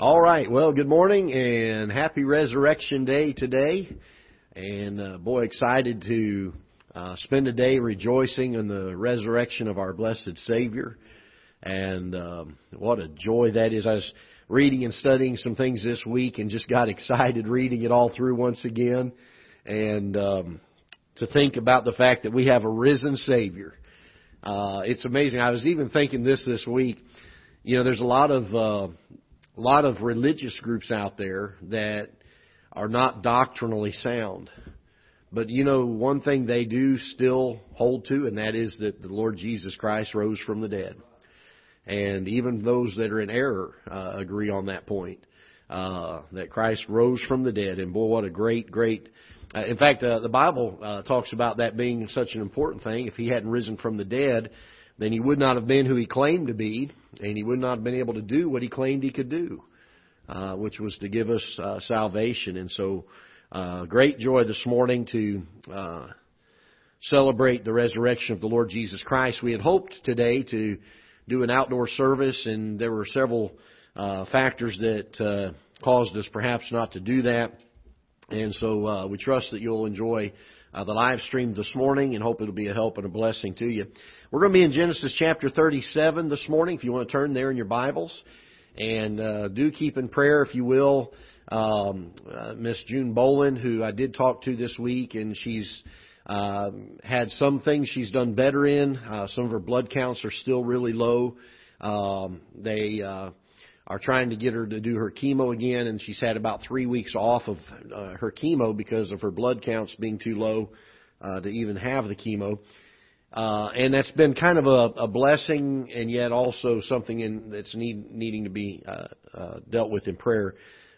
All right. Well, good morning and happy Resurrection Day today. And uh, boy, excited to uh, spend a day rejoicing in the resurrection of our blessed Savior. And um, what a joy that is. I was reading and studying some things this week and just got excited reading it all through once again. And um, to think about the fact that we have a risen Savior. Uh, it's amazing. I was even thinking this this week. You know, there's a lot of uh, a lot of religious groups out there that are not doctrinally sound. But you know, one thing they do still hold to, and that is that the Lord Jesus Christ rose from the dead. And even those that are in error uh, agree on that point. Uh, that Christ rose from the dead. And boy, what a great, great. Uh, in fact, uh, the Bible uh, talks about that being such an important thing. If he hadn't risen from the dead, then he would not have been who he claimed to be, and he would not have been able to do what he claimed he could do, uh, which was to give us uh, salvation. And so, uh, great joy this morning to uh, celebrate the resurrection of the Lord Jesus Christ. We had hoped today to do an outdoor service, and there were several uh, factors that uh, caused us perhaps not to do that. And so uh, we trust that you'll enjoy uh, the live stream this morning and hope it'll be a help and a blessing to you. We're going to be in Genesis chapter 37 this morning, if you want to turn there in your Bibles. And uh, do keep in prayer, if you will, um, uh, Miss June Boland, who I did talk to this week, and she's uh, had some things she's done better in. Uh, some of her blood counts are still really low. Um, they uh, are trying to get her to do her chemo again, and she's had about three weeks off of uh, her chemo because of her blood counts being too low uh, to even have the chemo. Uh, and that's been kind of a, a blessing, and yet also something in, that's need, needing to be uh, uh, dealt with in prayer.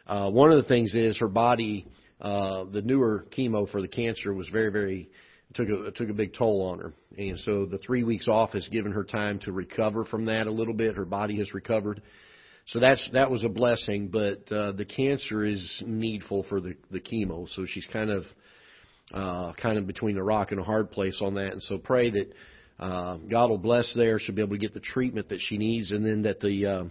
Uh, one of the things is her body, uh, the newer chemo for the cancer was very, very took a took a big toll on her, and so the three weeks off has given her time to recover from that a little bit. Her body has recovered, so that's that was a blessing. But uh, the cancer is needful for the the chemo, so she's kind of uh, kind of between a rock and a hard place on that. And so pray that uh, God will bless there. She'll be able to get the treatment that she needs, and then that the uh,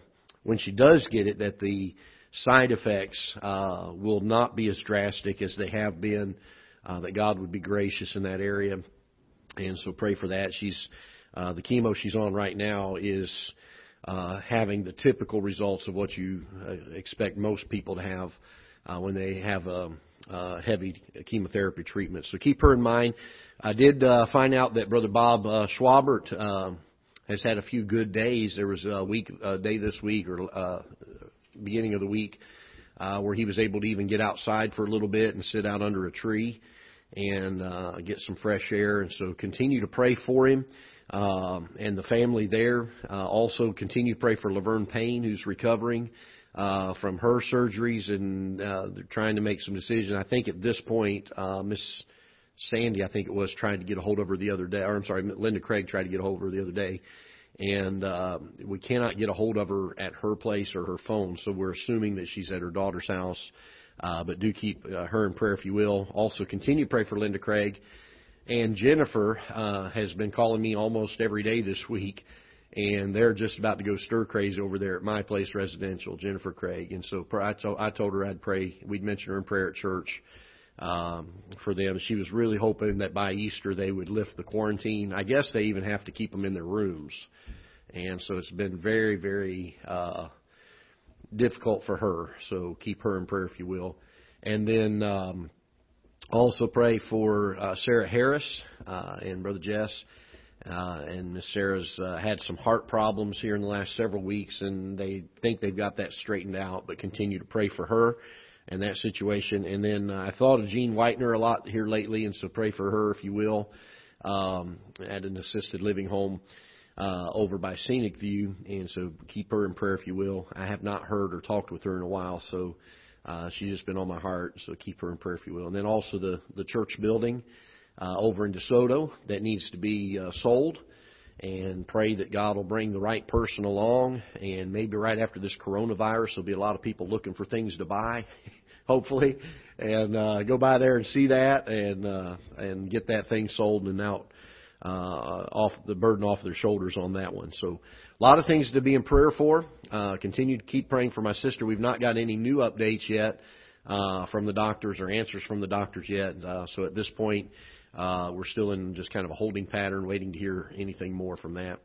when she does get it, that the side effects uh, will not be as drastic as they have been. Uh, that God would be gracious in that area, and so pray for that. She's uh, the chemo she's on right now is uh, having the typical results of what you uh, expect most people to have uh, when they have a uh, heavy chemotherapy treatment. So keep her in mind. I did uh, find out that Brother Bob uh, Schwabert uh, has had a few good days. There was a week, a day this week or uh, beginning of the week uh, where he was able to even get outside for a little bit and sit out under a tree and uh, get some fresh air. And so continue to pray for him. Um, and the family there. Uh, also, continue to pray for Laverne Payne, who's recovering uh, from her surgeries, and uh, they're trying to make some decisions. I think at this point, uh, Miss Sandy, I think it was, trying to get a hold of her the other day. Or I'm sorry, Linda Craig tried to get a hold of her the other day, and uh, we cannot get a hold of her at her place or her phone. So we're assuming that she's at her daughter's house. Uh, but do keep uh, her in prayer if you will. Also, continue to pray for Linda Craig. And Jennifer uh, has been calling me almost every day this week and they're just about to go stir crazy over there at my place residential, Jennifer Craig. And so I told, I told her I'd pray. We'd mention her in prayer at church um, for them. She was really hoping that by Easter they would lift the quarantine. I guess they even have to keep them in their rooms, and so it's been very, very uh, difficult for her. So keep her in prayer if you will, and then. Um, also pray for uh, Sarah Harris uh, and Brother Jess uh, and Miss Sarah's uh, had some heart problems here in the last several weeks, and they think they've got that straightened out. But continue to pray for her and that situation. And then uh, I thought of Jean Whitener a lot here lately, and so pray for her if you will. Um, at an assisted living home uh, over by Scenic View, and so keep her in prayer if you will. I have not heard or talked with her in a while, so uh, she's just been on my heart. So keep her in prayer if you will. And then also the the church building uh, over in DeSoto that needs to be uh, sold and pray that God will bring the right person along. And maybe right after this coronavirus, there'll be a lot of people looking for things to buy, hopefully, and uh, go by there and see that and uh, and get that thing sold and out uh, off the burden off their shoulders on that one. So a lot of things to be in prayer for. Uh, continue to keep praying for my sister. We've not got any new updates yet uh, from the doctors or answers from the doctors yet. Uh, so at this point, uh, we're still in just kind of a holding pattern, waiting to hear anything more from that.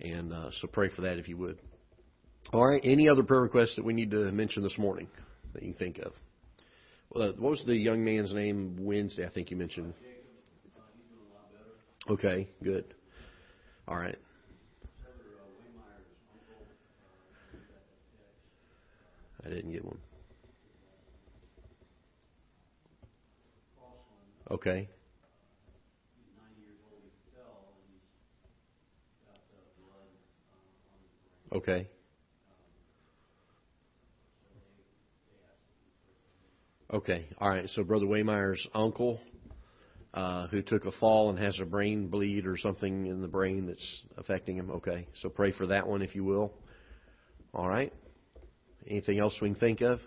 And uh, so pray for that if you would. All right. Any other prayer requests that we need to mention this morning that you can think of? Well, uh, what was the young man's name Wednesday? I think you mentioned. Okay, good. All right. I didn't get one. Okay. Okay. Okay. All right. So Brother Waymeyer's uncle, uh, who took a fall and has a brain bleed or something in the brain that's affecting him. Okay. So pray for that one if you will. All right. Anything else we can think of?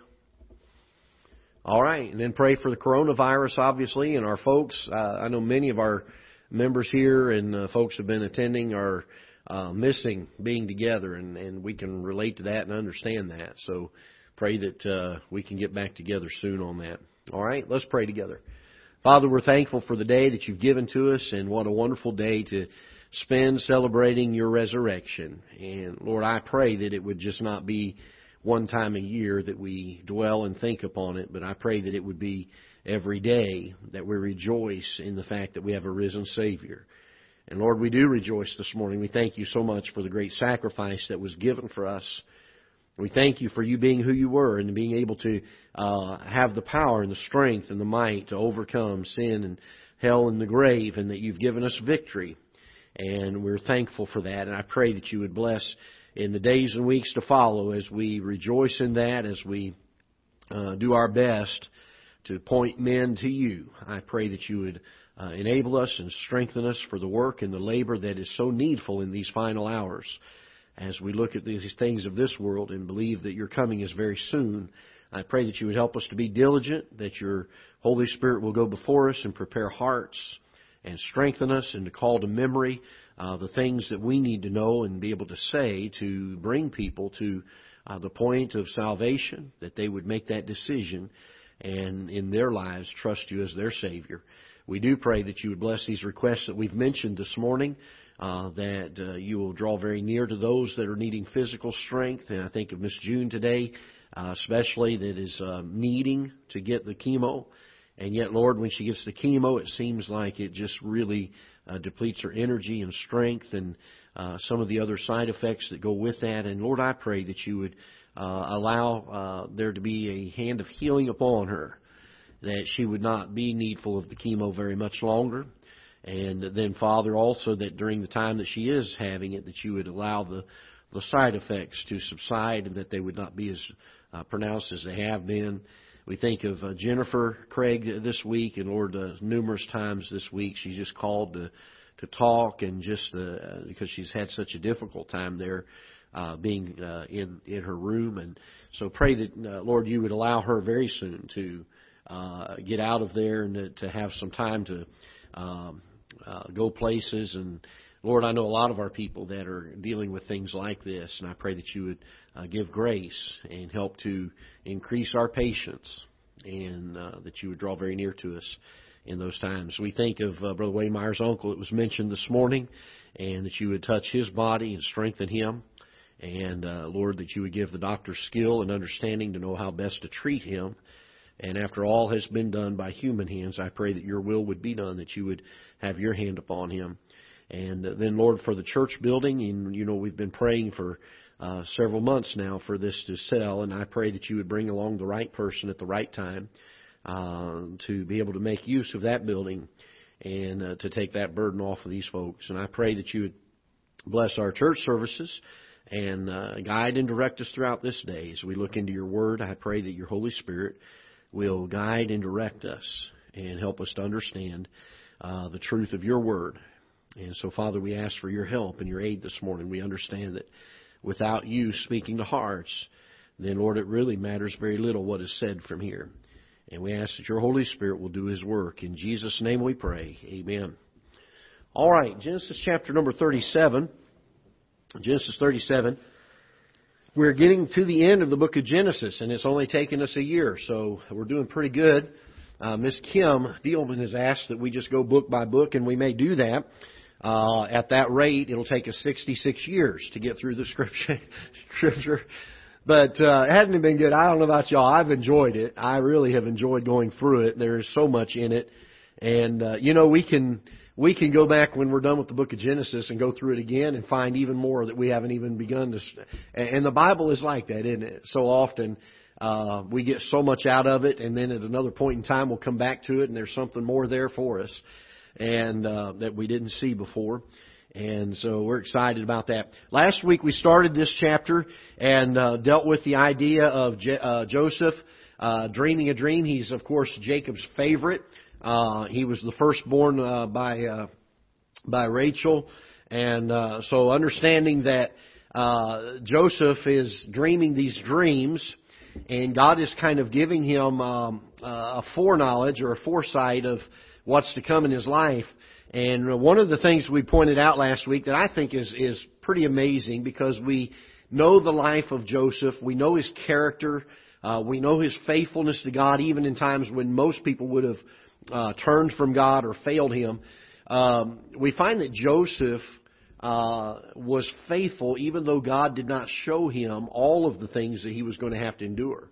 All right. And then pray for the coronavirus, obviously, and our folks. Uh, I know many of our members here and uh, folks have been attending are uh, missing being together, and, and we can relate to that and understand that. So pray that uh, we can get back together soon on that. All right, let's pray together. Father, we're thankful for the day that you've given to us, and what a wonderful day to spend celebrating your resurrection. And Lord, I pray that it would just not be one time a year that we dwell and think upon it, but I pray that it would be every day that we rejoice in the fact that we have a risen Savior. And Lord, we do rejoice this morning. We thank you so much for the great sacrifice that was given for us. We thank you for you being who you were and being able to uh, have the power and the strength and the might to overcome sin and hell and the grave, and that you've given us victory. And we're thankful for that. And I pray that you would bless in the days and weeks to follow as we rejoice in that, as we uh, do our best to point men to you. I pray that you would uh, enable us and strengthen us for the work and the labor that is so needful in these final hours as we look at these things of this world and believe that your coming is very soon. I pray that you would help us to be diligent, that your Holy Spirit will go before us and prepare hearts and strengthen us and to call to memory uh, the things that we need to know and be able to say to bring people to uh, the point of salvation, that they would make that decision and in their lives trust you as their Savior. We do pray that you would bless these requests that we've mentioned this morning, uh, that uh, you will draw very near to those that are needing physical strength. And I think of Miss June today, uh, especially that is uh, needing to get the chemo. And yet, Lord, when she gets the chemo, it seems like it just really uh, depletes her energy and strength and uh, some of the other side effects that go with that. And Lord, I pray that you would uh, allow uh, there to be a hand of healing upon her that she would not be needful of the chemo very much longer. And then, Father, also that during the time that she is having it, that you would allow the, the side effects to subside and that they would not be as uh, pronounced as they have been. We think of uh, Jennifer Craig this week, and Lord, uh, numerous times this week she's just called to to talk, and just uh, because she's had such a difficult time there, uh, being uh, in in her room, and so pray that uh, Lord, you would allow her very soon to uh, get out of there and to, to have some time to um, uh, go places. And Lord, I know a lot of our people that are dealing with things like this, and I pray that you would uh, give grace and help to increase our patience, and uh, that you would draw very near to us in those times. We think of uh, Brother Waymeyer's uncle that was mentioned this morning, and that you would touch his body and strengthen him. And uh, Lord, that you would give the doctor skill and understanding to know how best to treat him and after all has been done by human hands, I pray that your will would be done, that you would have your hand upon him. And then, Lord, for the church building, and you know, we've been praying for uh, several months now for this to sell, and I pray that you would bring along the right person at the right time uh, to be able to make use of that building and uh, to take that burden off of these folks. And I pray that you would bless our church services and uh, guide and direct us throughout this day as we look into your word. I pray that your Holy Spirit will guide and direct us and help us to understand uh, the truth of your word. And so, Father, we ask for your help and your aid this morning. We understand that without you speaking to hearts, then, Lord, it really matters very little what is said from here. And we ask that your Holy Spirit will do his work. In Jesus' name we pray. Amen. All right, Genesis chapter number 37. Genesis 37. We're getting to the end of the book of Genesis, and it's only taken us a year, so we're doing pretty good. Uh, Miss Kim Dealman has asked that we just go book by book, and we may do that. Uh, at that rate, it'll take us 66 years to get through the scripture. scripture. But uh, it hasn't been good. I don't know about y'all. I've enjoyed it. I really have enjoyed going through it. There is so much in it, and uh, you know we can we can go back when we're done with the book of Genesis and go through it again and find even more that we haven't even begun to. And the Bible is like that, isn't it? So often uh, we get so much out of it, and then at another point in time we'll come back to it, and there's something more there for us and uh, that we didn't see before. And so we're excited about that. Last week we started this chapter and uh, dealt with the idea of Je- uh, Joseph uh, dreaming a dream. He's of course Jacob's favorite. Uh, he was the firstborn uh, by uh, by Rachel, and uh, so understanding that uh, Joseph is dreaming these dreams, and God is kind of giving him um, a foreknowledge or a foresight of what's to come in his life. And one of the things we pointed out last week that I think is is pretty amazing because we know the life of Joseph, we know his character, uh, we know his faithfulness to God, even in times when most people would have uh, turned from God or failed Him. Um, we find that Joseph uh, was faithful, even though God did not show him all of the things that he was going to have to endure.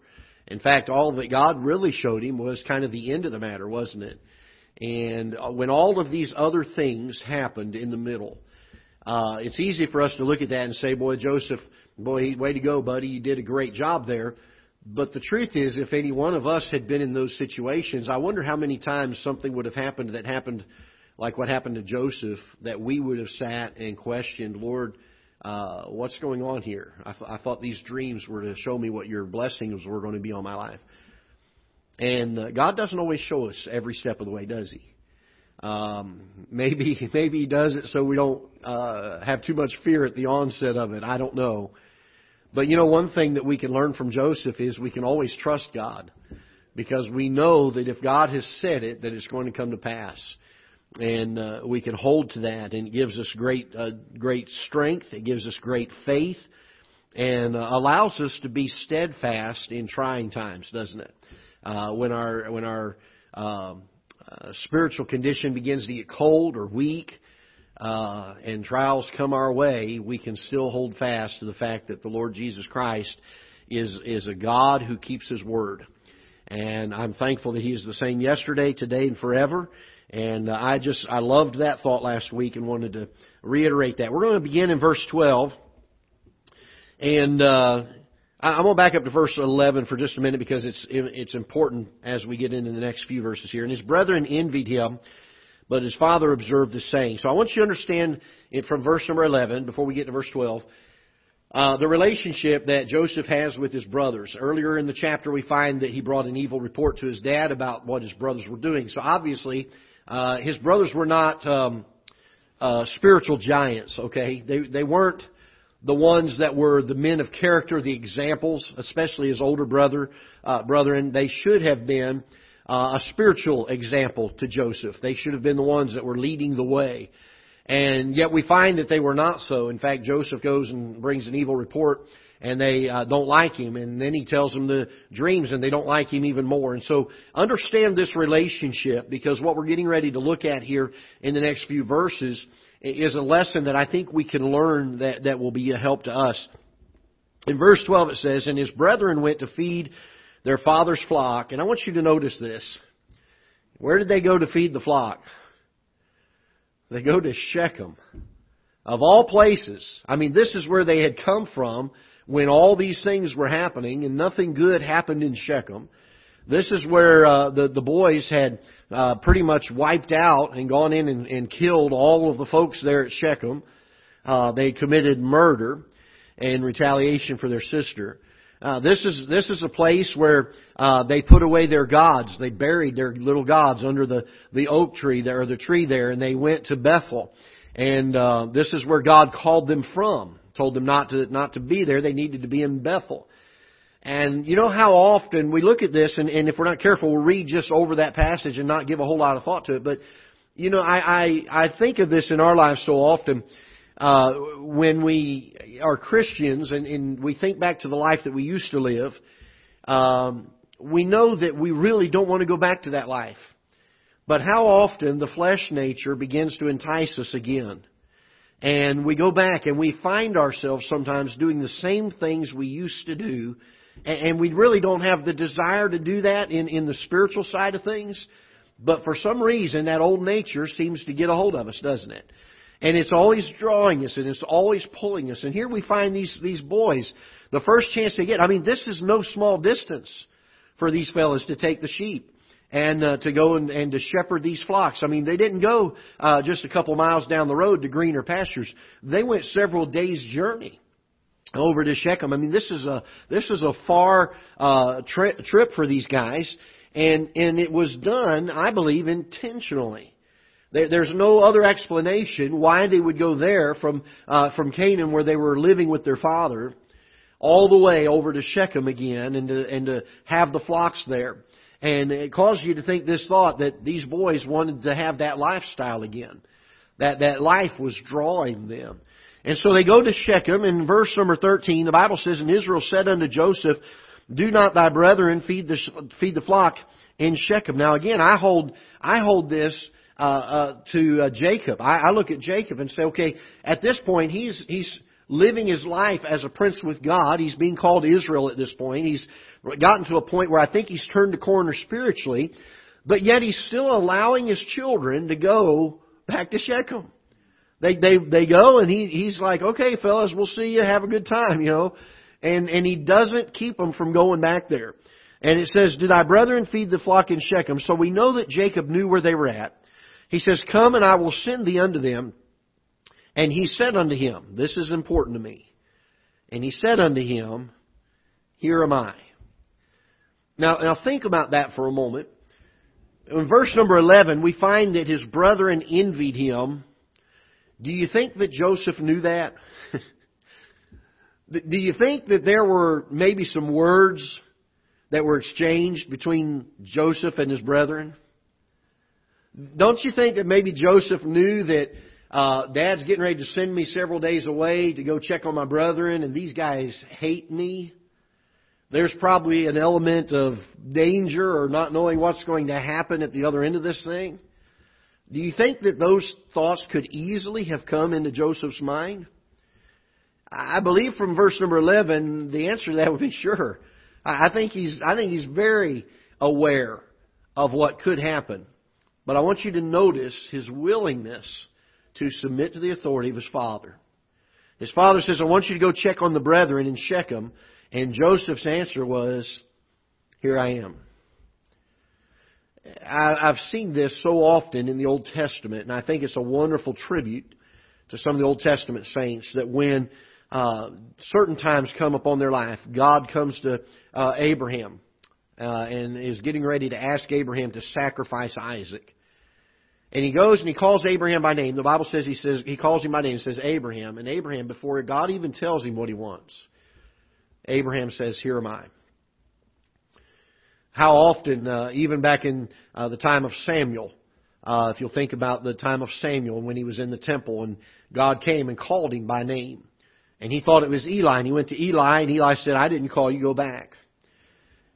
In fact, all that God really showed him was kind of the end of the matter, wasn't it? And uh, when all of these other things happened in the middle, uh, it's easy for us to look at that and say, boy, Joseph, boy, way to go, buddy. You did a great job there. But the truth is, if any one of us had been in those situations, I wonder how many times something would have happened that happened like what happened to Joseph, that we would have sat and questioned, Lord, uh, what's going on here? I, th- I thought these dreams were to show me what your blessings were going to be on my life. And uh, God doesn't always show us every step of the way, does He? Um, maybe maybe He does it so we don't uh, have too much fear at the onset of it. I don't know. But you know, one thing that we can learn from Joseph is we can always trust God because we know that if God has said it, that it's going to come to pass. And uh, we can hold to that, and it gives us great, uh, great strength. It gives us great faith, and uh, allows us to be steadfast in trying times, doesn't it? Uh, when our when our um, uh, spiritual condition begins to get cold or weak, uh, and trials come our way, we can still hold fast to the fact that the Lord Jesus Christ is is a God who keeps His word. And I'm thankful that He is the same yesterday, today, and forever. And uh, I just I loved that thought last week and wanted to reiterate that. We're going to begin in verse 12, and uh, I'm going to back up to verse 11 for just a minute because it's it's important as we get into the next few verses here. And his brethren envied him, but his father observed the saying. So I want you to understand it from verse number 11 before we get to verse 12. Uh, the relationship that Joseph has with his brothers. Earlier in the chapter, we find that he brought an evil report to his dad about what his brothers were doing. So obviously, uh, his brothers were not um, uh, spiritual giants. Okay, they they weren't the ones that were the men of character, the examples, especially his older brother, uh, brethren, they should have been uh, a spiritual example to Joseph. They should have been the ones that were leading the way. And yet we find that they were not so. In fact, Joseph goes and brings an evil report and they uh, don't like him. And then he tells them the dreams and they don't like him even more. And so understand this relationship because what we're getting ready to look at here in the next few verses is a lesson that I think we can learn that, that will be a help to us. In verse 12 it says, And his brethren went to feed their father's flock. And I want you to notice this. Where did they go to feed the flock? They go to Shechem. Of all places. I mean, this is where they had come from when all these things were happening and nothing good happened in Shechem. This is where uh, the the boys had uh, pretty much wiped out and gone in and, and killed all of the folks there at Shechem. Uh, they committed murder in retaliation for their sister. Uh, this is this is a place where uh, they put away their gods. They buried their little gods under the the oak tree there, or the tree there, and they went to Bethel. And uh, this is where God called them from. Told them not to not to be there. They needed to be in Bethel. And you know how often we look at this, and, and if we're not careful, we'll read just over that passage and not give a whole lot of thought to it. But you know, I, I, I think of this in our lives so often uh, when we are Christians and, and we think back to the life that we used to live. Um, we know that we really don't want to go back to that life. But how often the flesh nature begins to entice us again. And we go back and we find ourselves sometimes doing the same things we used to do. And we really don't have the desire to do that in, in the spiritual side of things. But for some reason, that old nature seems to get a hold of us, doesn't it? And it's always drawing us and it's always pulling us. And here we find these, these boys, the first chance they get, I mean, this is no small distance for these fellas to take the sheep and uh, to go and, and to shepherd these flocks. I mean, they didn't go uh, just a couple miles down the road to greener pastures. They went several days' journey over to Shechem. I mean, this is a this is a far uh, tri- trip for these guys, and and it was done, I believe, intentionally. There's no other explanation why they would go there from uh, from Canaan, where they were living with their father, all the way over to Shechem again, and to and to have the flocks there. And it caused you to think this thought that these boys wanted to have that lifestyle again. That, that life was drawing them. And so they go to Shechem. In verse number 13, the Bible says, And Israel said unto Joseph, Do not thy brethren feed the, feed the flock in Shechem. Now again, I hold, I hold this uh, uh, to uh, Jacob. I, I look at Jacob and say, okay, at this point, he's, he's living his life as a prince with God. He's being called Israel at this point. He's gotten to a point where I think he's turned the corner spiritually, but yet he's still allowing his children to go back to Shechem. They they they go and he he's like, okay, fellas, we'll see you. Have a good time, you know, and and he doesn't keep them from going back there. And it says, "Do thy brethren feed the flock in Shechem?" So we know that Jacob knew where they were at. He says, "Come and I will send thee unto them." And he said unto him, This is important to me. And he said unto him, Here am I. Now, now think about that for a moment. In verse number 11, we find that his brethren envied him. Do you think that Joseph knew that? Do you think that there were maybe some words that were exchanged between Joseph and his brethren? Don't you think that maybe Joseph knew that uh, Dad's getting ready to send me several days away to go check on my brethren, and these guys hate me. There's probably an element of danger or not knowing what's going to happen at the other end of this thing. Do you think that those thoughts could easily have come into Joseph's mind? I believe from verse number 11, the answer to that would be sure. I think he's, I think he's very aware of what could happen. But I want you to notice his willingness to submit to the authority of his father. His father says, I want you to go check on the brethren in Shechem. And Joseph's answer was, Here I am. I've seen this so often in the Old Testament, and I think it's a wonderful tribute to some of the Old Testament saints that when uh, certain times come upon their life, God comes to uh, Abraham uh, and is getting ready to ask Abraham to sacrifice Isaac. And he goes and he calls Abraham by name. The Bible says he says he calls him by name. It says Abraham. And Abraham, before God even tells him what he wants, Abraham says, "Here am I." How often, uh, even back in uh, the time of Samuel, uh, if you'll think about the time of Samuel when he was in the temple and God came and called him by name, and he thought it was Eli, and he went to Eli, and Eli said, "I didn't call you. Go back."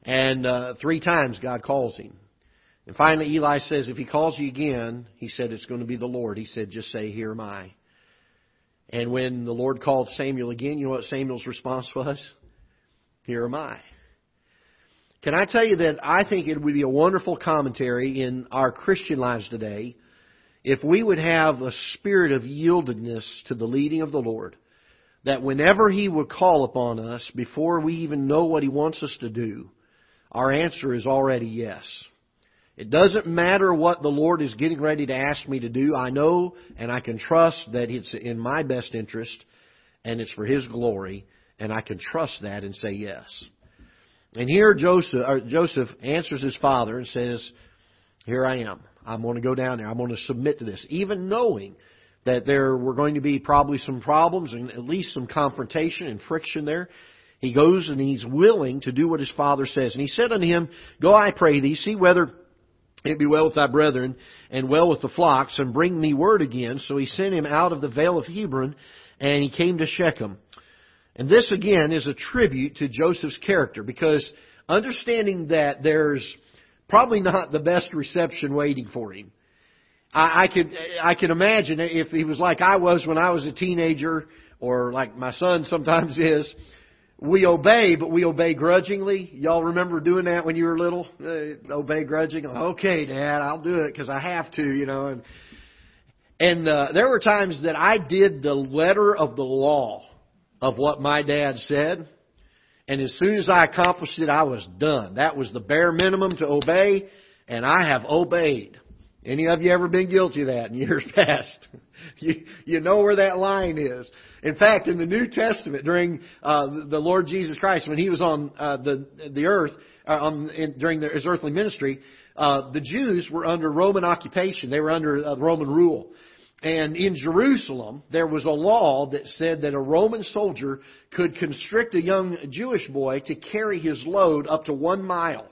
And uh, three times God calls him. And finally, Eli says, if he calls you again, he said, it's going to be the Lord. He said, just say, here am I. And when the Lord called Samuel again, you know what Samuel's response was? Here am I. Can I tell you that I think it would be a wonderful commentary in our Christian lives today if we would have a spirit of yieldedness to the leading of the Lord. That whenever He would call upon us, before we even know what He wants us to do, our answer is already yes. It doesn't matter what the Lord is getting ready to ask me to do. I know and I can trust that it's in my best interest and it's for His glory, and I can trust that and say yes. And here Joseph, Joseph answers his father and says, Here I am. I'm going to go down there. I'm going to submit to this. Even knowing that there were going to be probably some problems and at least some confrontation and friction there. He goes and he's willing to do what his father says. And he said unto him, Go, I pray thee, see whether it be well with thy brethren, and well with the flocks, and bring me word again. So he sent him out of the vale of Hebron, and he came to Shechem. And this again is a tribute to Joseph's character, because understanding that there's probably not the best reception waiting for him. I, I could I can imagine if he was like I was when I was a teenager, or like my son sometimes is. We obey, but we obey grudgingly. Y'all remember doing that when you were little? Uh, obey grudgingly. Okay, Dad, I'll do it because I have to, you know. And and uh, there were times that I did the letter of the law of what my dad said, and as soon as I accomplished it, I was done. That was the bare minimum to obey, and I have obeyed. Any of you ever been guilty of that in years past? you, you know where that line is. In fact, in the New Testament, during uh, the Lord Jesus Christ, when He was on uh, the the earth uh, um, in, during the, His earthly ministry, uh, the Jews were under Roman occupation. They were under uh, Roman rule. And in Jerusalem, there was a law that said that a Roman soldier could constrict a young Jewish boy to carry his load up to one mile.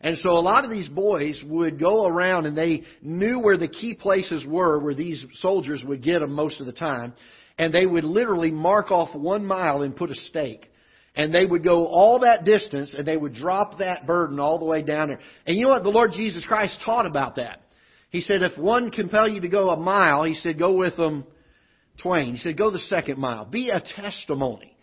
And so a lot of these boys would go around and they knew where the key places were where these soldiers would get them most of the time. And they would literally mark off one mile and put a stake. And they would go all that distance and they would drop that burden all the way down there. And you know what? The Lord Jesus Christ taught about that. He said, if one compel you to go a mile, he said, go with them twain. He said, go the second mile. Be a testimony.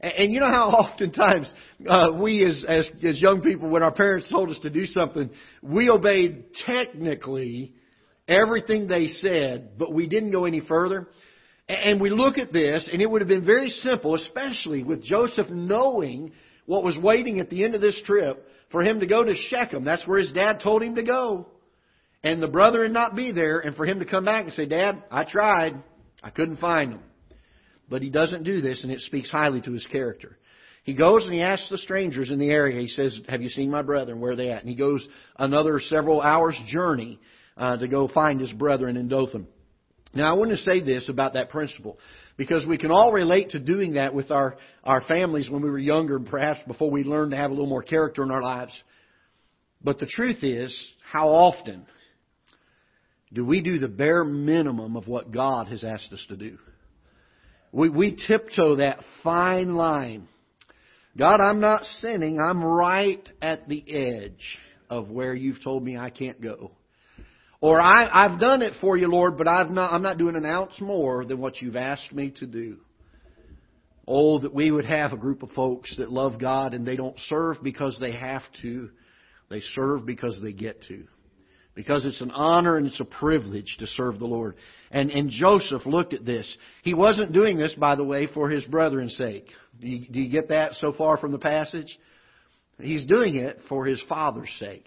And, you know how oftentimes uh, we as, as as young people, when our parents told us to do something, we obeyed technically everything they said, but we didn't go any further. And we look at this, and it would have been very simple, especially with Joseph knowing what was waiting at the end of this trip, for him to go to Shechem. That's where his dad told him to go. And the brother and not be there, and for him to come back and say, Dad, I tried. I couldn't find them. But he doesn't do this, and it speaks highly to his character. He goes and he asks the strangers in the area. He says, "Have you seen my brethren? Where are they at?" And he goes another several hours journey uh, to go find his brethren in Dothan. Now, I want to say this about that principle because we can all relate to doing that with our our families when we were younger, and perhaps before we learned to have a little more character in our lives. But the truth is, how often do we do the bare minimum of what God has asked us to do? We, we tiptoe that fine line. God, I'm not sinning. I'm right at the edge of where you've told me I can't go. Or I, I've done it for you, Lord, but I've not, I'm not doing an ounce more than what you've asked me to do. Oh, that we would have a group of folks that love God and they don't serve because they have to. They serve because they get to because it's an honor and it's a privilege to serve the Lord. And, and Joseph looked at this. He wasn't doing this, by the way, for his brethren's sake. Do you, do you get that so far from the passage? He's doing it for his father's sake.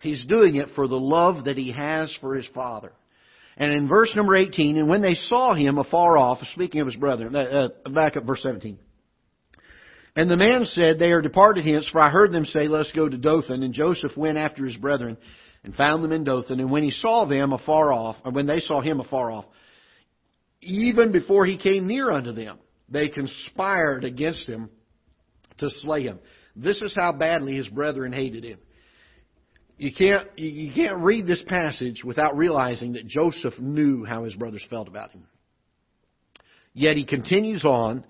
He's doing it for the love that he has for his father. And in verse number 18, and when they saw him afar off, speaking of his brethren, uh, uh back up verse 17. And the man said, They are departed hence, for I heard them say, Let us go to Dothan. And Joseph went after his brethren and found them in Dothan. And when he saw them afar off, or when they saw him afar off, even before he came near unto them, they conspired against him to slay him. This is how badly his brethren hated him. You can't, you can't read this passage without realizing that Joseph knew how his brothers felt about him. Yet he continues on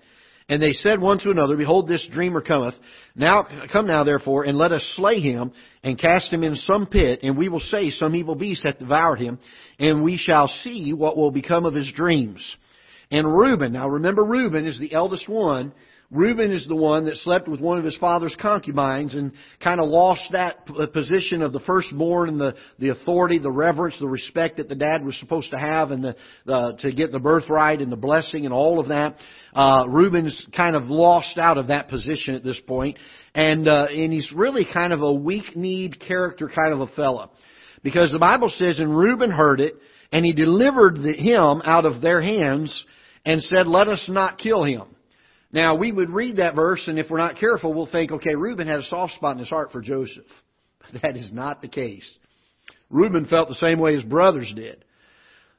and they said one to another, Behold, this dreamer cometh. Now, come now therefore, and let us slay him, and cast him in some pit, and we will say some evil beast hath devoured him, and we shall see what will become of his dreams. And Reuben, now remember Reuben is the eldest one, Reuben is the one that slept with one of his father's concubines and kind of lost that uh, position of the firstborn and the, the authority, the reverence, the respect that the dad was supposed to have and the, the to get the birthright and the blessing and all of that. Uh, Reuben's kind of lost out of that position at this point, and uh, and he's really kind of a weak-kneed character kind of a fella, because the Bible says, and Reuben heard it, and he delivered the, him out of their hands and said, "Let us not kill him." Now, we would read that verse, and if we're not careful, we'll think, okay, Reuben had a soft spot in his heart for Joseph. But that is not the case. Reuben felt the same way his brothers did.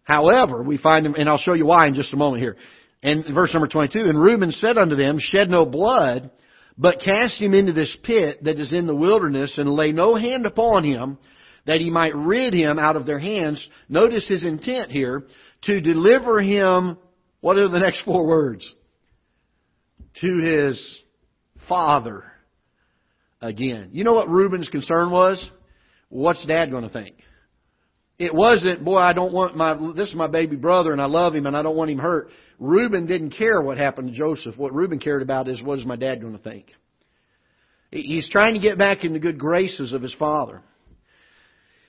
However, we find him, and I'll show you why in just a moment here. And verse number 22, And Reuben said unto them, Shed no blood, but cast him into this pit that is in the wilderness, and lay no hand upon him, that he might rid him out of their hands. Notice his intent here, to deliver him, what are the next four words? To his father again. You know what Reuben's concern was? What's dad going to think? It wasn't, boy, I don't want my, this is my baby brother and I love him and I don't want him hurt. Reuben didn't care what happened to Joseph. What Reuben cared about is what is my dad going to think? He's trying to get back in the good graces of his father.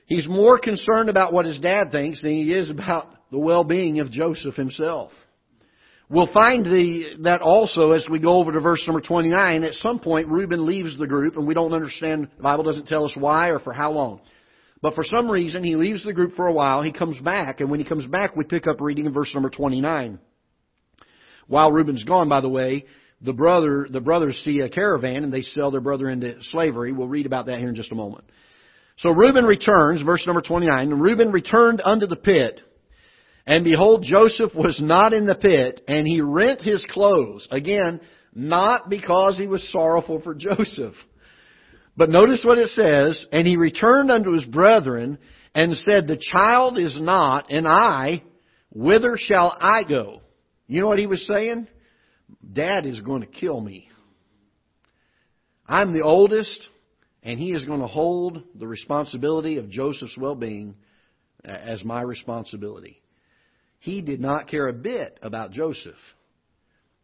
He's more concerned about what his dad thinks than he is about the well-being of Joseph himself. We'll find the, that also as we go over to verse number 29. At some point, Reuben leaves the group, and we don't understand, the Bible doesn't tell us why or for how long. But for some reason, he leaves the group for a while. He comes back, and when he comes back, we pick up reading in verse number 29. While Reuben's gone, by the way, the brother, the brothers see a caravan and they sell their brother into slavery. We'll read about that here in just a moment. So Reuben returns, verse number 29, and Reuben returned unto the pit, and behold, Joseph was not in the pit, and he rent his clothes. Again, not because he was sorrowful for Joseph. But notice what it says, and he returned unto his brethren, and said, The child is not, and I, whither shall I go? You know what he was saying? Dad is going to kill me. I'm the oldest, and he is going to hold the responsibility of Joseph's well-being as my responsibility. He did not care a bit about Joseph,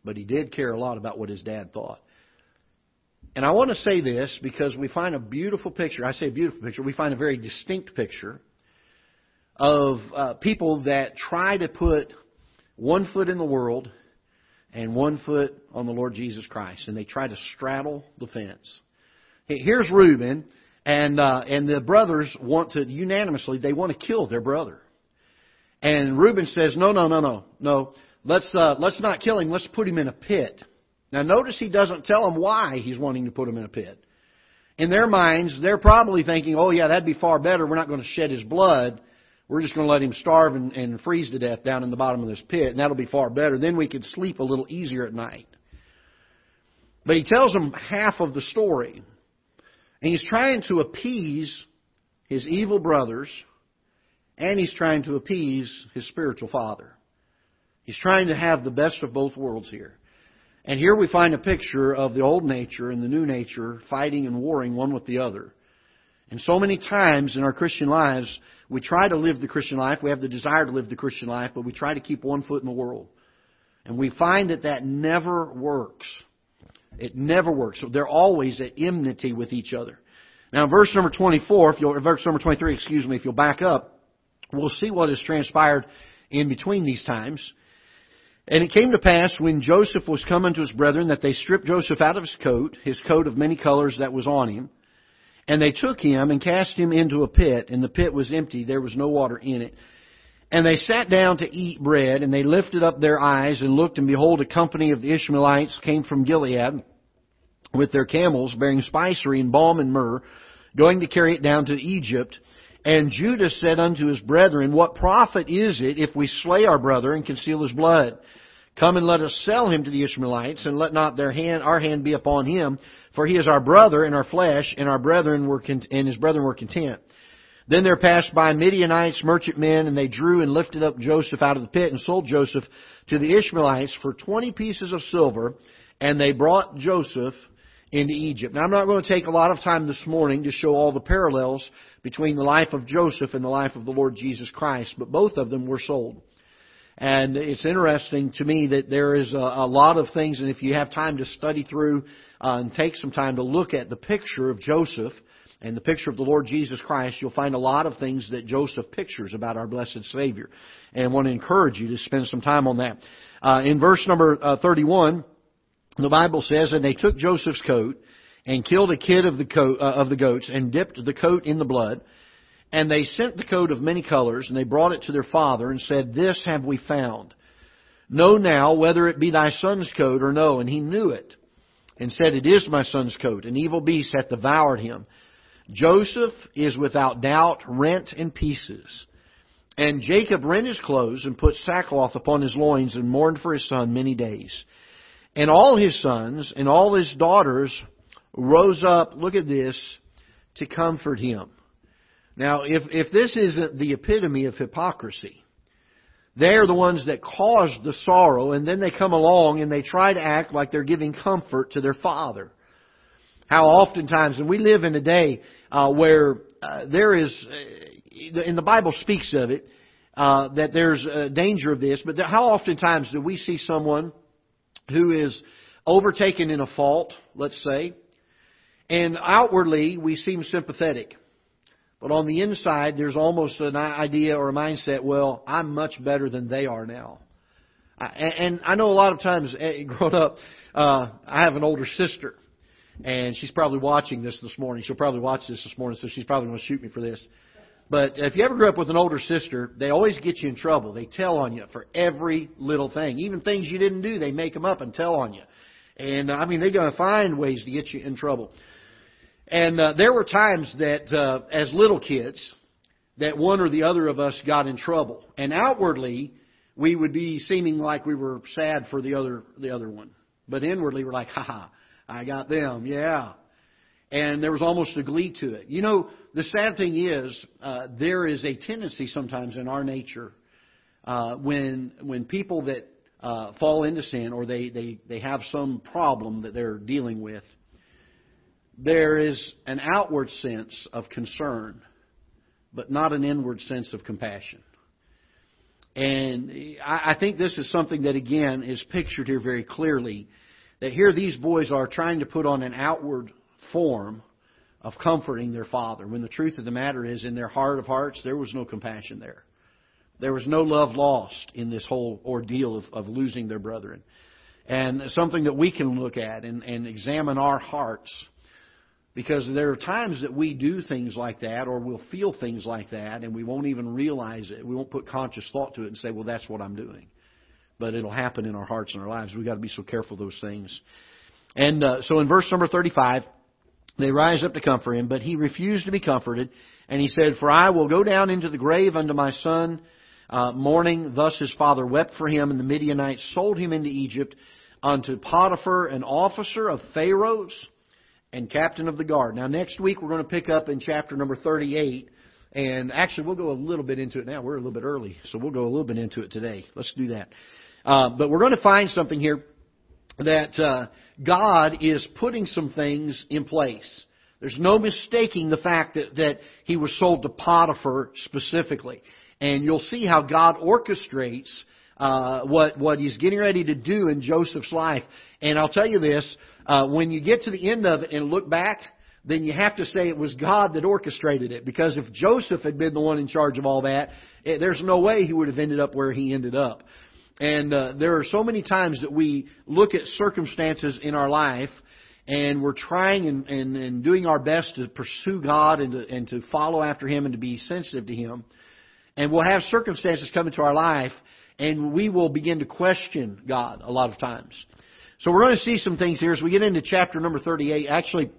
but he did care a lot about what his dad thought. And I want to say this because we find a beautiful picture. I say a beautiful picture. We find a very distinct picture of uh, people that try to put one foot in the world and one foot on the Lord Jesus Christ, and they try to straddle the fence. Here's Reuben, and uh, and the brothers want to unanimously they want to kill their brother, and Reuben says, no, no, no, no, no. Let's uh, let's not kill him. Let's put him in a pit. Now notice he doesn't tell them why he's wanting to put him in a pit. In their minds, they're probably thinking, oh yeah, that'd be far better. We're not going to shed his blood. We're just going to let him starve and, and freeze to death down in the bottom of this pit, and that'll be far better. Then we could sleep a little easier at night. But he tells them half of the story. And he's trying to appease his evil brothers, and he's trying to appease his spiritual father. He's trying to have the best of both worlds here. And here we find a picture of the old nature and the new nature fighting and warring one with the other. And so many times in our Christian lives, we try to live the Christian life. We have the desire to live the Christian life, but we try to keep one foot in the world. And we find that that never works. It never works. So they're always at enmity with each other. Now, verse number 24, if you'll, verse number 23, excuse me, if you'll back up, we'll see what has transpired in between these times. And it came to pass when Joseph was come unto his brethren that they stripped Joseph out of his coat, his coat of many colors that was on him, and they took him and cast him into a pit, and the pit was empty, there was no water in it. And they sat down to eat bread, and they lifted up their eyes and looked, and behold, a company of the Ishmaelites came from Gilead with their camels, bearing spicery and balm and myrrh, going to carry it down to Egypt. And Judah said unto his brethren, What profit is it if we slay our brother and conceal his blood? Come and let us sell him to the Ishmaelites, and let not their hand, our hand be upon him, for he is our brother in our flesh, and our brethren were and his brethren were content. Then there passed by Midianites, merchantmen, and they drew and lifted up Joseph out of the pit and sold Joseph to the Ishmaelites for twenty pieces of silver, and they brought Joseph into Egypt. Now I'm not going to take a lot of time this morning to show all the parallels between the life of Joseph and the life of the Lord Jesus Christ, but both of them were sold. And it's interesting to me that there is a, a lot of things, and if you have time to study through uh, and take some time to look at the picture of Joseph and the picture of the Lord Jesus Christ, you'll find a lot of things that Joseph pictures about our blessed Savior. And I want to encourage you to spend some time on that. Uh, in verse number uh, 31, the Bible says, And they took Joseph's coat and killed a kid of the, uh, of the goats and dipped the coat in the blood and they sent the coat of many colors, and they brought it to their father, and said, This have we found. Know now whether it be thy son's coat or no. And he knew it, and said, It is my son's coat. An evil beast hath devoured him. Joseph is without doubt rent in pieces. And Jacob rent his clothes, and put sackcloth upon his loins, and mourned for his son many days. And all his sons and all his daughters rose up, look at this, to comfort him. Now, if, if this isn't the epitome of hypocrisy, they're the ones that caused the sorrow, and then they come along and they try to act like they're giving comfort to their father. How oftentimes, and we live in a day uh, where uh, there is, uh, and the Bible speaks of it, uh, that there's a danger of this, but how oftentimes do we see someone who is overtaken in a fault, let's say, and outwardly we seem sympathetic. But on the inside, there's almost an idea or a mindset, well, I'm much better than they are now. And I know a lot of times, eh, growing up, uh, I have an older sister, and she's probably watching this this morning. She'll probably watch this this morning, so she's probably going to shoot me for this. But if you ever grew up with an older sister, they always get you in trouble. They tell on you for every little thing. Even things you didn't do, they make them up and tell on you. And I mean, they're going to find ways to get you in trouble. And uh, there were times that, uh, as little kids, that one or the other of us got in trouble, and outwardly we would be seeming like we were sad for the other the other one, but inwardly we're like, "Ha ha, I got them, yeah." And there was almost a glee to it. You know, the sad thing is, uh, there is a tendency sometimes in our nature uh, when when people that uh, fall into sin or they, they they have some problem that they're dealing with there is an outward sense of concern, but not an inward sense of compassion. And I think this is something that, again, is pictured here very clearly. That here these boys are trying to put on an outward form of comforting their father, when the truth of the matter is, in their heart of hearts, there was no compassion there. There was no love lost in this whole ordeal of, of losing their brethren. And something that we can look at and, and examine our hearts because there are times that we do things like that or we'll feel things like that and we won't even realize it. We won't put conscious thought to it and say, well, that's what I'm doing. But it'll happen in our hearts and our lives. We've got to be so careful of those things. And uh, so in verse number 35, they rise up to comfort him, but he refused to be comforted. And he said, For I will go down into the grave unto my son. Uh, mourning, thus his father wept for him, and the Midianites sold him into Egypt unto Potiphar, an officer of Pharaoh's and captain of the guard. Now, next week we're going to pick up in chapter number 38. And actually, we'll go a little bit into it now. We're a little bit early, so we'll go a little bit into it today. Let's do that. Uh, but we're going to find something here that uh, God is putting some things in place. There's no mistaking the fact that, that he was sold to Potiphar specifically. And you'll see how God orchestrates uh, what what he's getting ready to do in Joseph's life. And I'll tell you this: uh, when you get to the end of it and look back, then you have to say it was God that orchestrated it. Because if Joseph had been the one in charge of all that, it, there's no way he would have ended up where he ended up. And uh, there are so many times that we look at circumstances in our life and we're trying and, and, and doing our best to pursue God and to, and to follow after Him and to be sensitive to Him. And we'll have circumstances come into our life and we will begin to question God a lot of times. So we're going to see some things here as we get into chapter number 38. Actually,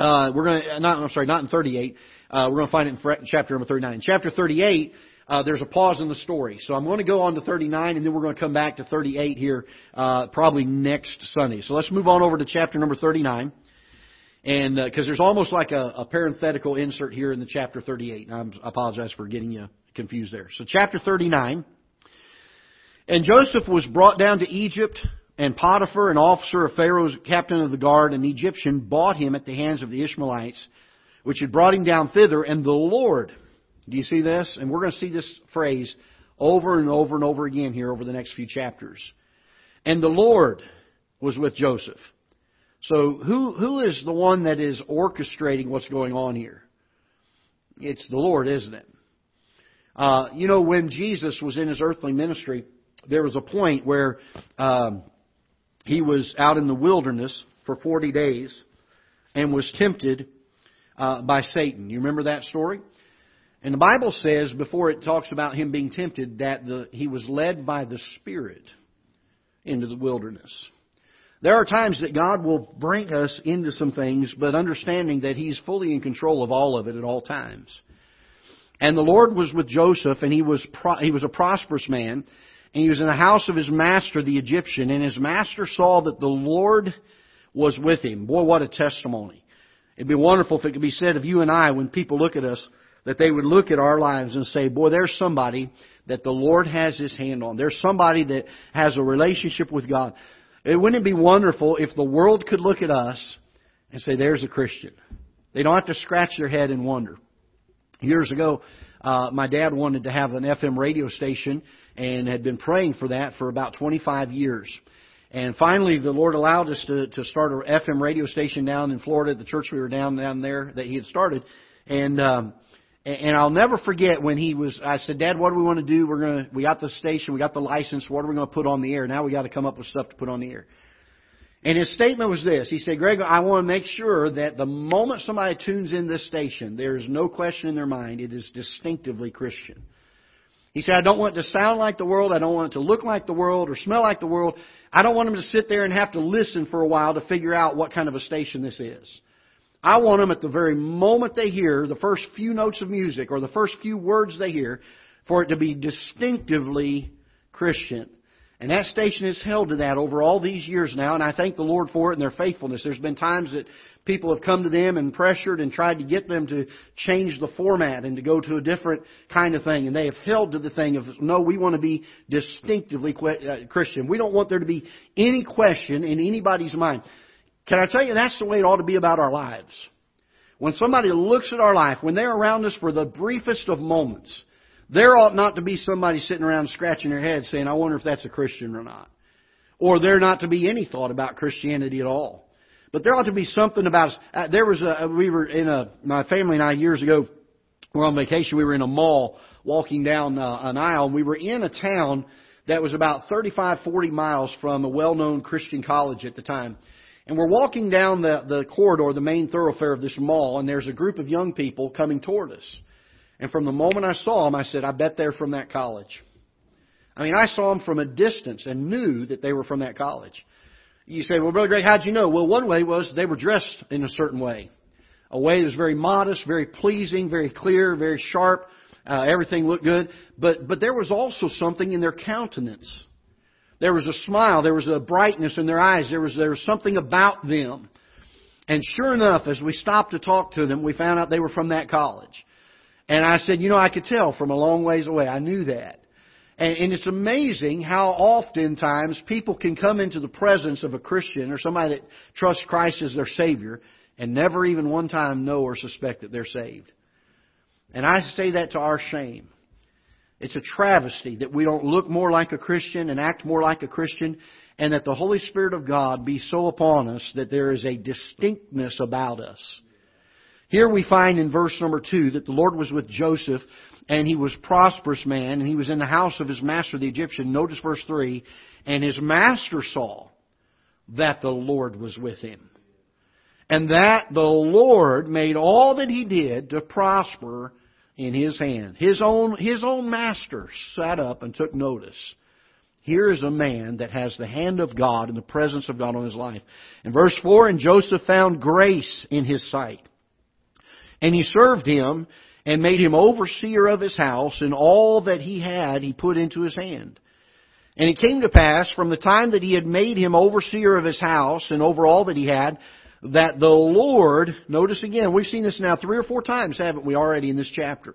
uh, we're going to, not, I'm sorry, not in 38. Uh, we're going to find it in chapter number 39. In chapter 38, uh, there's a pause in the story. So I'm going to go on to 39 and then we're going to come back to 38 here, uh, probably next Sunday. So let's move on over to chapter number 39. And, uh, cause there's almost like a, a parenthetical insert here in the chapter 38. And I apologize for getting you confused there. So chapter 39. And Joseph was brought down to Egypt and Potiphar, an officer of Pharaoh's captain of the guard, an Egyptian, bought him at the hands of the Ishmaelites, which had brought him down thither, and the Lord. Do you see this? And we're going to see this phrase over and over and over again here over the next few chapters. And the Lord was with Joseph. So who who is the one that is orchestrating what's going on here? It's the Lord, isn't it? Uh, you know, when Jesus was in his earthly ministry, there was a point where um, he was out in the wilderness for 40 days and was tempted uh, by Satan. You remember that story? And the Bible says, before it talks about him being tempted, that the, he was led by the Spirit into the wilderness. There are times that God will bring us into some things, but understanding that He's fully in control of all of it at all times. And the Lord was with Joseph, and he was pro- he was a prosperous man, and he was in the house of his master, the Egyptian, and his master saw that the Lord was with him. Boy, what a testimony. It'd be wonderful if it could be said of you and I when people look at us that they would look at our lives and say, boy, there's somebody that the Lord has His hand on. There's somebody that has a relationship with God. It wouldn't it be wonderful if the world could look at us and say, there's a Christian. They don't have to scratch their head and wonder. Years ago, uh, my dad wanted to have an FM radio station and had been praying for that for about 25 years. And finally, the Lord allowed us to, to start an FM radio station down in Florida, the church we were down down there that he had started. And um, and I'll never forget when he was. I said, Dad, what do we want to do? We're gonna. We got the station. We got the license. What are we to put on the air? Now we got to come up with stuff to put on the air. And his statement was this. He said, Greg, I want to make sure that the moment somebody tunes in this station, there is no question in their mind it is distinctively Christian. He said, I don't want it to sound like the world. I don't want it to look like the world or smell like the world. I don't want them to sit there and have to listen for a while to figure out what kind of a station this is. I want them at the very moment they hear the first few notes of music or the first few words they hear for it to be distinctively Christian. And that station has held to that over all these years now, and I thank the Lord for it and their faithfulness. There's been times that people have come to them and pressured and tried to get them to change the format and to go to a different kind of thing, and they have held to the thing of, no, we want to be distinctively uh, Christian. We don't want there to be any question in anybody's mind. Can I tell you, that's the way it ought to be about our lives. When somebody looks at our life, when they're around us for the briefest of moments, there ought not to be somebody sitting around scratching their head saying, I wonder if that's a Christian or not. Or there not to be any thought about Christianity at all. But there ought to be something about us. Uh, there was a, we were in a, my family and I years ago, we were on vacation, we were in a mall walking down uh, an aisle, and we were in a town that was about 35, 40 miles from a well-known Christian college at the time. And we're walking down the, the corridor, the main thoroughfare of this mall, and there's a group of young people coming toward us. And from the moment I saw them, I said, I bet they're from that college. I mean, I saw them from a distance and knew that they were from that college. You say, well, Brother Greg, how'd you know? Well, one way was they were dressed in a certain way. A way that was very modest, very pleasing, very clear, very sharp. Uh, everything looked good. But, but there was also something in their countenance. There was a smile. There was a brightness in their eyes. There was, there was something about them. And sure enough, as we stopped to talk to them, we found out they were from that college. And I said, you know, I could tell from a long ways away. I knew that. And, and it's amazing how oftentimes people can come into the presence of a Christian or somebody that trusts Christ as their Savior and never even one time know or suspect that they're saved. And I say that to our shame. It's a travesty that we don't look more like a Christian and act more like a Christian, and that the Holy Spirit of God be so upon us that there is a distinctness about us. Here we find in verse number two that the Lord was with Joseph and he was prosperous man and he was in the house of his master the Egyptian. Notice verse three. And his master saw that the Lord was with him. And that the Lord made all that he did to prosper in his hand. His own, his own master sat up and took notice. Here is a man that has the hand of God and the presence of God on his life. In verse 4, and Joseph found grace in his sight. And he served him and made him overseer of his house, and all that he had he put into his hand. And it came to pass, from the time that he had made him overseer of his house and over all that he had, that the Lord, notice again, we've seen this now three or four times, haven't we, already in this chapter?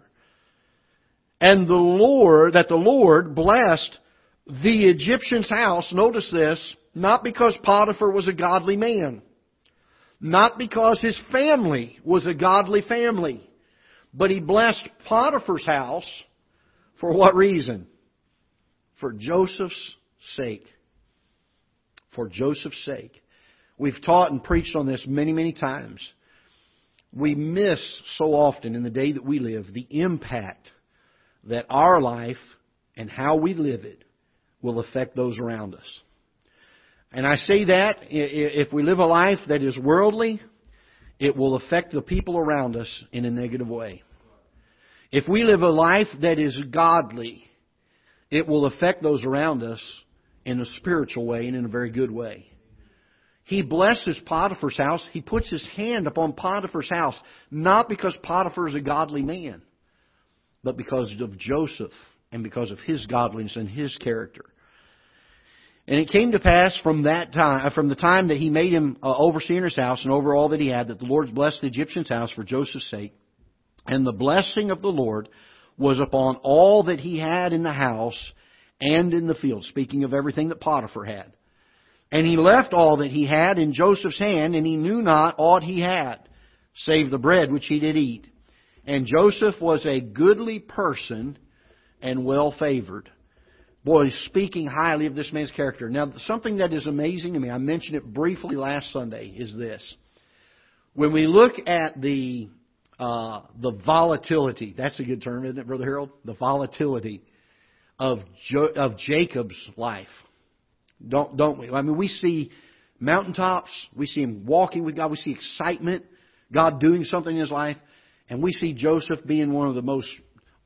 And the Lord, that the Lord blessed the Egyptian's house, notice this, not because Potiphar was a godly man. Not because his family was a godly family. But he blessed Potiphar's house for what reason? For Joseph's sake. For Joseph's sake. We've taught and preached on this many, many times. We miss so often in the day that we live the impact that our life and how we live it will affect those around us. And I say that if we live a life that is worldly, it will affect the people around us in a negative way. If we live a life that is godly, it will affect those around us in a spiritual way and in a very good way. He blesses Potiphar's house. He puts his hand upon Potiphar's house, not because Potiphar is a godly man, but because of Joseph and because of his godliness and his character. And it came to pass from that time, from the time that he made him uh, overseer in his house and over all that he had, that the Lord blessed the Egyptian's house for Joseph's sake. And the blessing of the Lord was upon all that he had in the house and in the field, speaking of everything that Potiphar had. And he left all that he had in Joseph's hand, and he knew not aught he had, save the bread which he did eat. And Joseph was a goodly person and well favored. Boy, speaking highly of this man's character. Now, something that is amazing to me, I mentioned it briefly last Sunday, is this. When we look at the uh, the volatility. That's a good term, isn't it, Brother Harold? The volatility of jo- of Jacob's life. Don't don't we? I mean, we see mountaintops. We see him walking with God. We see excitement, God doing something in his life, and we see Joseph being one of the most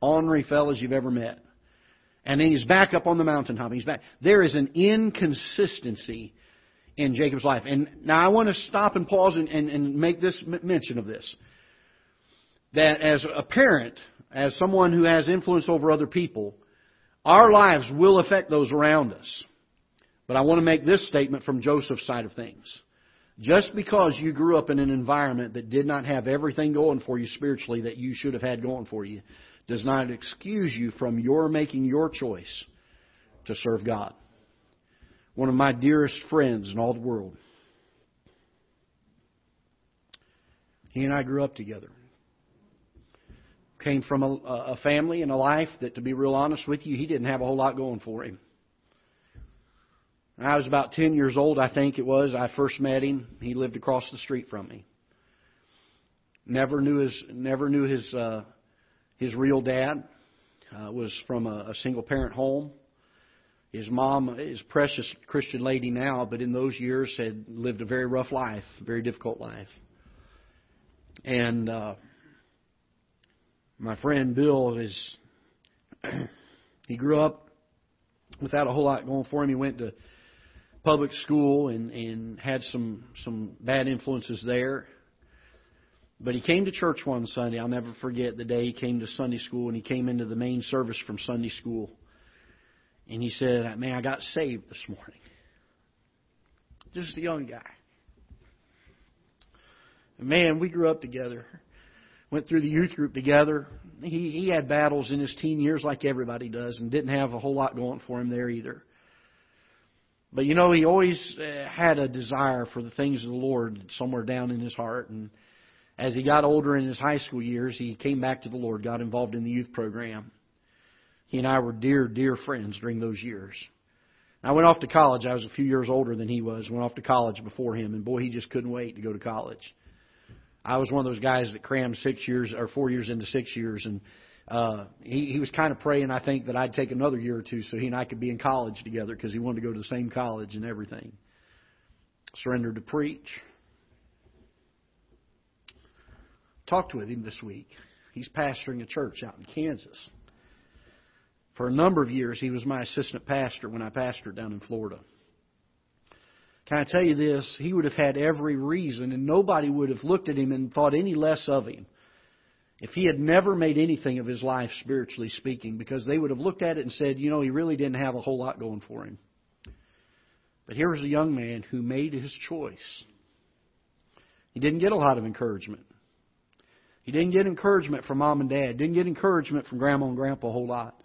ornery fellows you've ever met. And then he's back up on the mountaintop. He's back. There is an inconsistency in Jacob's life. And now I want to stop and pause and, and, and make this mention of this that as a parent, as someone who has influence over other people, our lives will affect those around us. But I want to make this statement from Joseph's side of things. Just because you grew up in an environment that did not have everything going for you spiritually that you should have had going for you does not excuse you from your making your choice to serve God. One of my dearest friends in all the world. He and I grew up together came from a, a family and a life that, to be real honest with you, he didn't have a whole lot going for him. I was about 10 years old, I think it was. I first met him. He lived across the street from me. Never knew his never knew his uh, his real dad. Uh, was from a, a single parent home. His mom is precious Christian lady now, but in those years had lived a very rough life, very difficult life. And uh, my friend Bill is he grew up without a whole lot going for him. He went to public school and and had some some bad influences there. But he came to church one Sunday. I'll never forget the day he came to Sunday school and he came into the main service from Sunday school. And he said, "Man, I got saved this morning." Just a young guy. Man, we grew up together went through the youth group together. He he had battles in his teen years like everybody does, and didn't have a whole lot going for him there either. But you know, he always uh, had a desire for the things of the Lord somewhere down in his heart. And as he got older in his high school years, he came back to the Lord, got involved in the youth program. He and I were dear, dear friends during those years. I went off to college. I was a few years older than he was. Went off to college before him, and boy, he just couldn't wait to go to college. I was one of those guys that crammed six years or four years into six years, and uh, he, he was kind of praying, I think, that I'd take another year or two so he and I could be in college together because he wanted to go to the same college and everything. Surrendered to preach. Talked with him this week. He's pastoring a church out in Kansas. For a number of years, he was my assistant pastor when I pastored down in Florida. Can I tell you this? He would have had every reason, and nobody would have looked at him and thought any less of him if he had never made anything of his life, spiritually speaking, because they would have looked at it and said, you know, he really didn't have a whole lot going for him. But here was a young man who made his choice. He didn't get a lot of encouragement. He didn't get encouragement from mom and dad. Didn't get encouragement from grandma and grandpa a whole lot.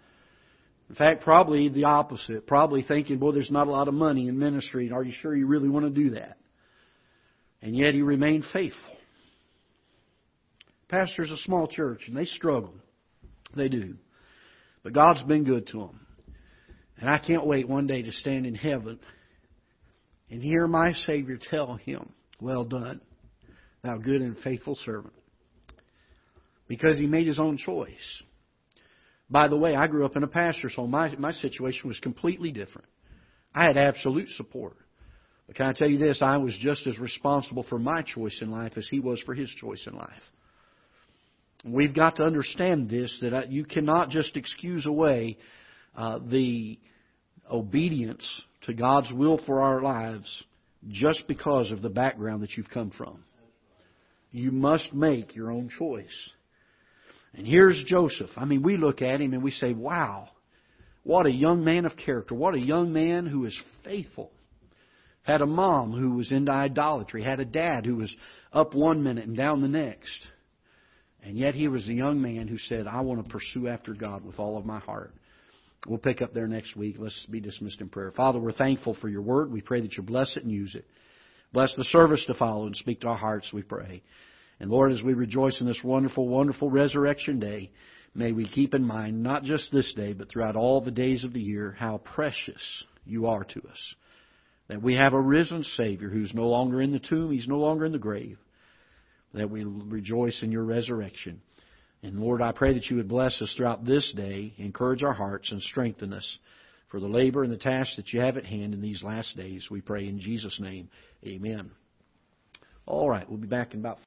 In fact, probably the opposite. Probably thinking, boy, there's not a lot of money in ministry. Are you sure you really want to do that? And yet he remained faithful. Pastor's a small church, and they struggle. They do. But God's been good to them. And I can't wait one day to stand in heaven and hear my Savior tell him, Well done, thou good and faithful servant. Because he made his own choice. By the way, I grew up in a pastor's home. My, my situation was completely different. I had absolute support. But can I tell you this? I was just as responsible for my choice in life as he was for his choice in life. We've got to understand this that you cannot just excuse away uh, the obedience to God's will for our lives just because of the background that you've come from. You must make your own choice. And here's Joseph. I mean, we look at him and we say, wow, what a young man of character. What a young man who is faithful. Had a mom who was into idolatry. Had a dad who was up one minute and down the next. And yet he was a young man who said, I want to pursue after God with all of my heart. We'll pick up there next week. Let's be dismissed in prayer. Father, we're thankful for your word. We pray that you bless it and use it. Bless the service to follow and speak to our hearts, we pray. And Lord, as we rejoice in this wonderful, wonderful resurrection day, may we keep in mind, not just this day, but throughout all the days of the year, how precious you are to us. That we have a risen Savior who's no longer in the tomb, He's no longer in the grave. That we rejoice in your resurrection. And Lord, I pray that you would bless us throughout this day, encourage our hearts, and strengthen us for the labor and the task that you have at hand in these last days. We pray in Jesus' name. Amen. All right, we'll be back in about